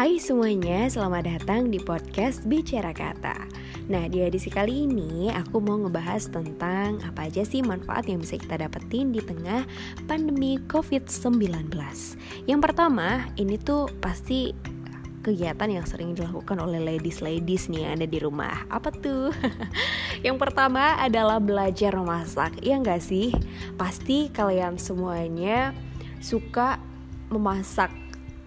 Hai semuanya, selamat datang di podcast Bicara Kata. Nah, di edisi kali ini aku mau ngebahas tentang apa aja sih manfaat yang bisa kita dapetin di tengah pandemi COVID-19. Yang pertama, ini tuh pasti kegiatan yang sering dilakukan oleh ladies-ladies nih yang ada di rumah. Apa tuh? yang pertama adalah belajar memasak. Ya nggak sih? Pasti kalian semuanya suka memasak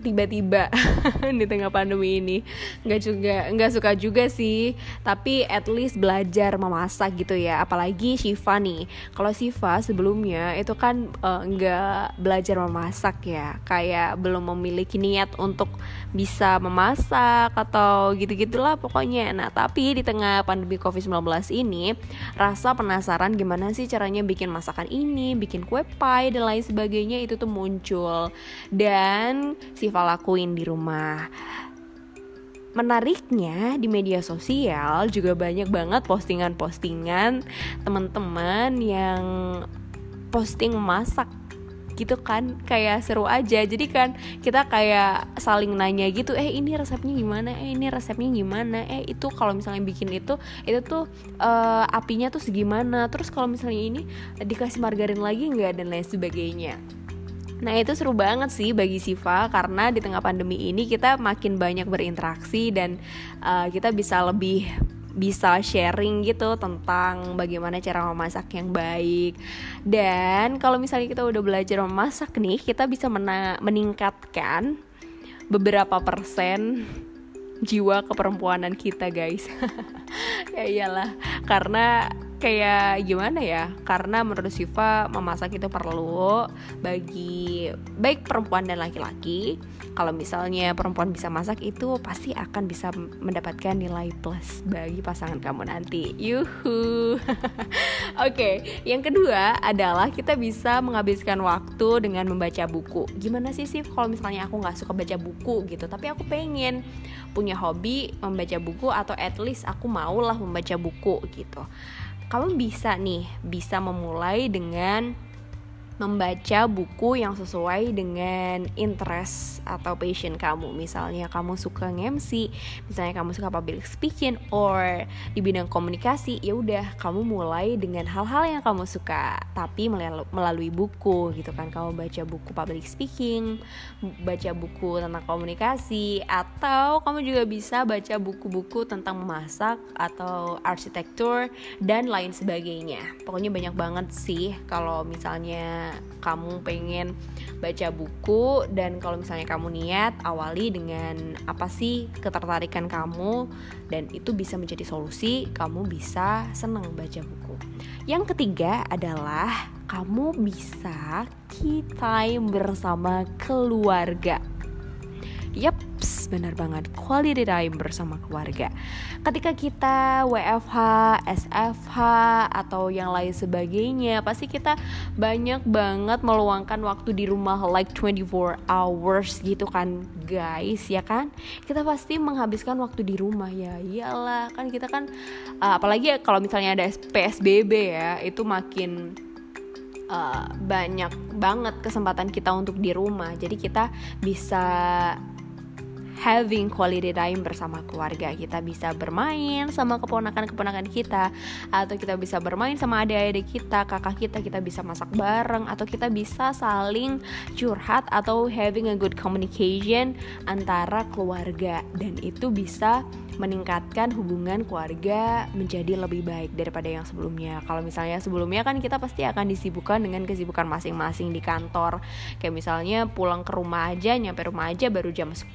tiba-tiba di tengah pandemi ini. Nggak juga nggak suka juga sih tapi at least belajar memasak gitu ya. Apalagi Shiva nih. Kalau Shiva sebelumnya itu kan uh, nggak belajar memasak ya. Kayak belum memiliki niat untuk bisa memasak atau gitu gitulah pokoknya. Nah tapi di tengah pandemi COVID-19 ini rasa penasaran gimana sih caranya bikin masakan ini bikin kue pie dan lain sebagainya itu tuh muncul. Dan si Siva lakuin di rumah. Menariknya di media sosial juga banyak banget postingan-postingan teman-teman yang posting masak gitu kan kayak seru aja. Jadi kan kita kayak saling nanya gitu eh ini resepnya gimana? Eh ini resepnya gimana? Eh itu kalau misalnya bikin itu itu tuh uh, apinya tuh segimana? Terus kalau misalnya ini dikasih margarin lagi nggak? dan lain sebagainya Nah itu seru banget sih bagi Siva karena di tengah pandemi ini kita makin banyak berinteraksi dan uh, kita bisa lebih bisa sharing gitu tentang bagaimana cara memasak yang baik. Dan kalau misalnya kita udah belajar memasak nih kita bisa meningkatkan beberapa persen jiwa keperempuanan kita guys. Ya iyalah karena kayak gimana ya? Karena menurut Siva memasak itu perlu bagi baik perempuan dan laki-laki. Kalau misalnya perempuan bisa masak itu pasti akan bisa mendapatkan nilai plus bagi pasangan kamu nanti. Yuhu. Oke okay, yang kedua adalah kita bisa menghabiskan waktu dengan membaca buku. Gimana sih sih kalau misalnya aku nggak suka baca buku gitu tapi aku pengen punya hobi membaca buku atau at least aku maulah membaca buku gitu kamu bisa nih bisa memulai dengan membaca buku yang sesuai dengan interest atau passion kamu. Misalnya kamu suka nge-MC, misalnya kamu suka public speaking or di bidang komunikasi, ya udah kamu mulai dengan hal-hal yang kamu suka, tapi melalui buku gitu kan. Kamu baca buku public speaking, baca buku tentang komunikasi atau kamu juga bisa baca buku-buku tentang memasak atau arsitektur dan lain sebagainya. Pokoknya banyak banget sih kalau misalnya kamu pengen baca buku dan kalau misalnya kamu niat awali dengan apa sih ketertarikan kamu dan itu bisa menjadi solusi kamu bisa senang baca buku. Yang ketiga adalah kamu bisa key time bersama keluarga. Yap, benar banget quality time bersama keluarga. Ketika kita WFH, SFH atau yang lain sebagainya, pasti kita banyak banget meluangkan waktu di rumah like 24 hours gitu kan, guys, ya kan? Kita pasti menghabiskan waktu di rumah ya. Iyalah, kan kita kan uh, apalagi kalau misalnya ada PSBB ya, itu makin uh, banyak banget kesempatan kita untuk di rumah. Jadi kita bisa having quality time bersama keluarga kita bisa bermain sama keponakan-keponakan kita atau kita bisa bermain sama adik-adik kita kakak kita kita bisa masak bareng atau kita bisa saling curhat atau having a good communication antara keluarga dan itu bisa meningkatkan hubungan keluarga menjadi lebih baik daripada yang sebelumnya. Kalau misalnya sebelumnya kan kita pasti akan disibukkan dengan kesibukan masing-masing di kantor. Kayak misalnya pulang ke rumah aja, nyampe rumah aja baru jam 10,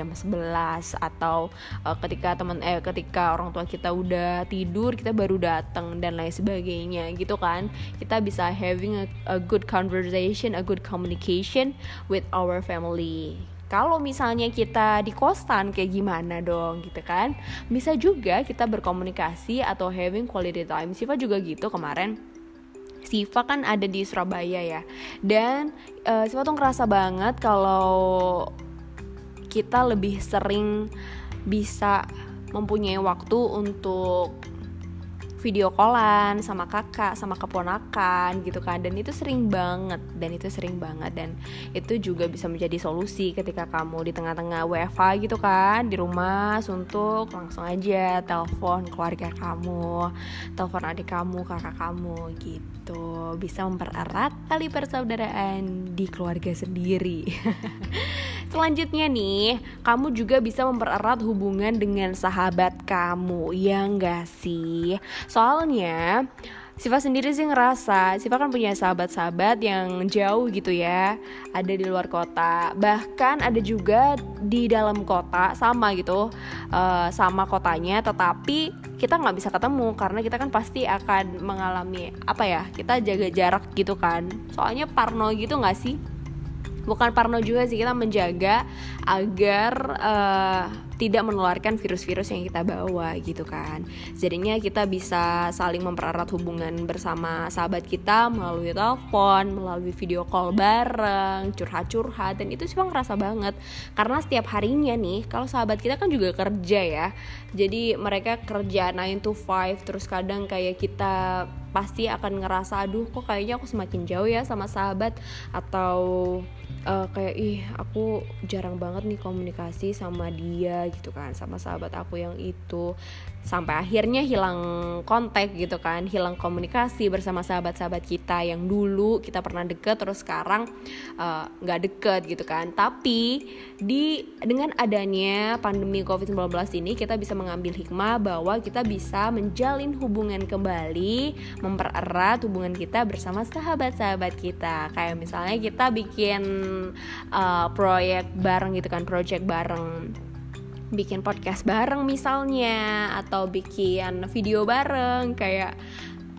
jam 11 atau uh, ketika teman eh ketika orang tua kita udah tidur, kita baru datang dan lain sebagainya gitu kan. Kita bisa having a, a good conversation, a good communication with our family. Kalau misalnya kita di kosan kayak gimana dong gitu kan. Bisa juga kita berkomunikasi atau having quality time. Siva juga gitu kemarin. Siva kan ada di Surabaya ya. Dan uh, Siva tuh ngerasa banget kalau kita lebih sering bisa mempunyai waktu untuk video callan sama kakak sama keponakan gitu kan. Dan itu sering banget dan itu sering banget. Dan itu juga bisa menjadi solusi ketika kamu di tengah-tengah WFA gitu kan di rumah suntuk langsung aja telepon keluarga kamu telepon adik kamu kakak kamu gitu. Bisa mempererat tali persaudaraan di keluarga sendiri Selanjutnya nih, kamu juga bisa mempererat hubungan dengan sahabat kamu, ya enggak sih? Soalnya Siva sendiri sih ngerasa Siva kan punya sahabat-sahabat yang jauh gitu ya Ada di luar kota Bahkan ada juga di dalam kota sama gitu uh, Sama kotanya tetapi kita nggak bisa ketemu Karena kita kan pasti akan mengalami Apa ya, kita jaga jarak gitu kan Soalnya parno gitu nggak sih? Bukan parno juga sih kita menjaga agar uh, tidak menularkan virus-virus yang kita bawa gitu kan. Jadinya kita bisa saling mempererat hubungan bersama sahabat kita melalui telepon melalui video call bareng curhat-curhat dan itu sih ngerasa banget. Karena setiap harinya nih kalau sahabat kita kan juga kerja ya. Jadi mereka kerja 9 to 5 terus kadang kayak kita pasti akan ngerasa aduh kok kayaknya aku semakin jauh ya sama sahabat? Atau uh, kayak ih aku jarang banget nih komunikasi sama dia gitu kan sama sahabat aku yang itu sampai akhirnya hilang kontak gitu kan hilang komunikasi bersama sahabat-sahabat kita yang dulu kita pernah deket terus sekarang eh, nggak uh, deket gitu kan. Tapi di dengan adanya pandemi covid-19 ini kita bisa mengambil hikmah bahwa kita bisa menjalin hubungan kembali mempererat hubungan kita bersama sahabat-sahabat kita. Kayak misalnya kita bikin uh, proyek bareng gitu kan project bareng bikin podcast bareng misalnya atau bikin video bareng kayak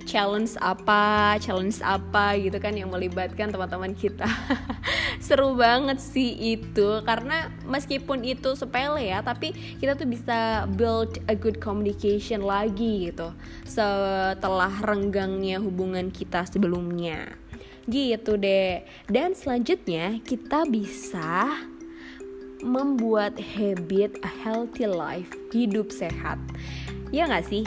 challenge apa, challenge apa gitu kan yang melibatkan teman-teman kita. Seru banget sih itu karena meskipun itu sepele ya, tapi kita tuh bisa build a good communication lagi gitu setelah renggangnya hubungan kita sebelumnya. Gitu deh. Dan selanjutnya kita bisa membuat habit a healthy life, hidup sehat. Ya nggak sih?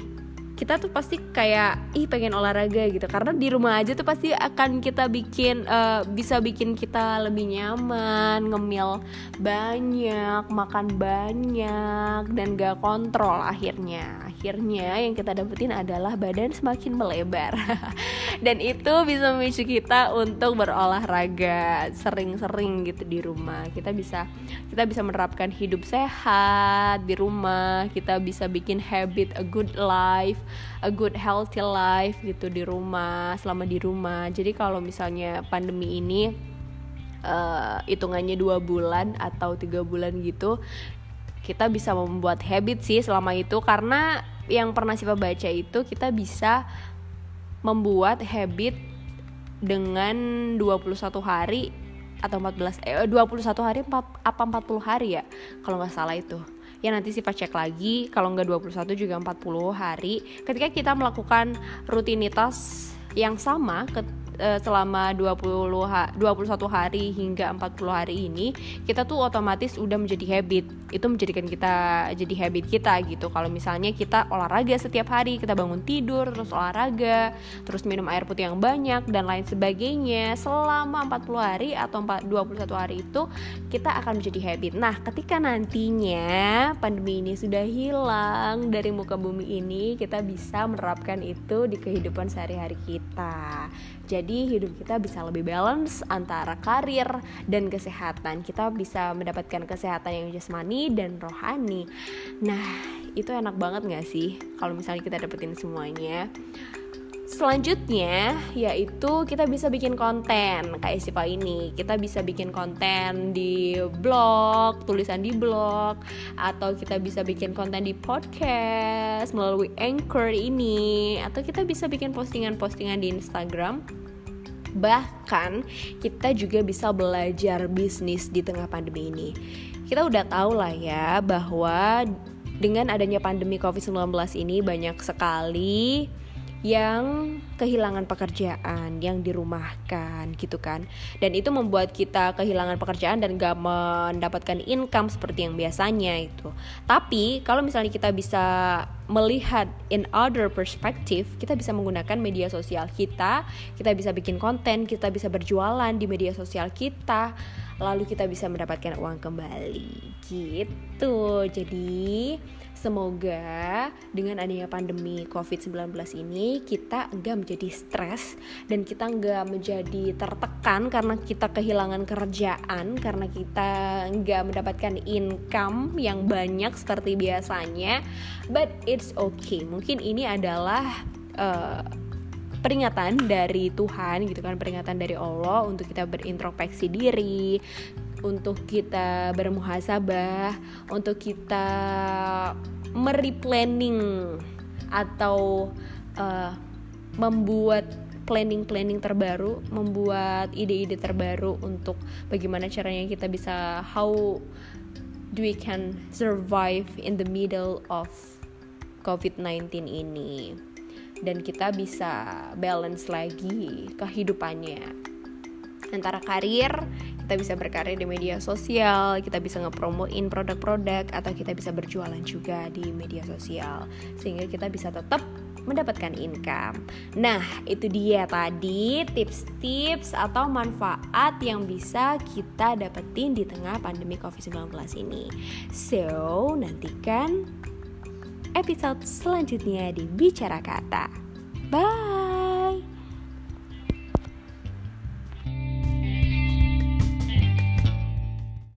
Kita tuh pasti kayak ih pengen olahraga gitu. Karena di rumah aja tuh pasti akan kita bikin uh, bisa bikin kita lebih nyaman, ngemil banyak, makan banyak dan gak kontrol akhirnya. Akhirnya yang kita dapetin adalah badan semakin melebar. Dan itu bisa memicu kita untuk berolahraga sering-sering gitu di rumah. Kita bisa kita bisa menerapkan hidup sehat di rumah. Kita bisa bikin habit a good life a good healthy life gitu di rumah selama di rumah. Jadi kalau misalnya pandemi ini uh, hitungannya dua bulan atau tiga bulan gitu kita bisa membuat habit sih selama itu. Karena yang pernah Siva baca itu kita bisa membuat habit dengan 21 hari atau 14 eh 21 hari apa 40 hari ya? Kalau nggak salah itu ya nanti Siva cek lagi. Kalau nggak 21 juga 40 hari. Ketika kita melakukan rutinitas yang sama uh, selama 20 ha 21 hari hingga 40 hari ini kita tuh otomatis udah menjadi habit. Itu menjadikan kita jadi habit kita gitu. Kalau misalnya kita olahraga setiap hari kita bangun tidur terus olahraga terus minum air putih yang banyak dan lain sebagainya selama 40 hari atau 21 hari itu kita akan menjadi habit. Nah ketika nantinya pandemi ini sudah hilang dari muka bumi ini kita bisa menerapkan itu di kehidupan sehari-hari kita jadi hidup kita bisa lebih balance antara karir dan kesehatan. Kita bisa mendapatkan kesehatan yang jasmani dan rohani. Nah, itu enak banget gak sih kalau misalnya kita dapetin semuanya? Selanjutnya yaitu kita bisa bikin konten kayak Siva ini. Kita bisa bikin konten di blog, tulisan di blog atau kita bisa bikin konten di podcast melalui Anchor ini atau kita bisa bikin postingan-postingan di Instagram. Bahkan kita juga bisa belajar bisnis di tengah pandemi ini. Kita udah tahu lah ya bahwa dengan adanya pandemi Covid-19 ini banyak sekali yang kehilangan pekerjaan yang dirumahkan gitu kan. Dan itu membuat kita kehilangan pekerjaan dan gak mendapatkan income seperti yang biasanya itu. Tapi kalau misalnya kita bisa melihat in other perspective kita bisa menggunakan media sosial kita kita bisa bikin konten kita bisa berjualan di media sosial kita lalu kita bisa mendapatkan uang kembali. Gitu. Jadi Semoga dengan adanya pandemi COVID-19 ini kita enggak menjadi stres dan kita enggak menjadi tertekan karena kita kehilangan kerjaan karena kita enggak mendapatkan income yang banyak seperti biasanya. But it's okay. Mungkin ini adalah uh, peringatan dari Tuhan gitu kan peringatan dari Allah untuk kita berintrospeksi diri untuk kita bermuhasabah, untuk kita mereplanning atau uh, membuat planning-planning terbaru, membuat ide-ide terbaru untuk bagaimana caranya kita bisa how do we can survive in the middle of COVID-19 ini. Dan kita bisa balance lagi kehidupannya. Antara karir kita bisa berkarya di media sosial kita bisa ngepromoin produk-produk atau kita bisa berjualan juga di media sosial sehingga kita bisa tetap mendapatkan income. Nah, itu dia tadi tips-tips atau manfaat yang bisa kita dapetin di tengah pandemi COVID-19 ini. So, nantikan episode selanjutnya di Bicara Kata. Bye!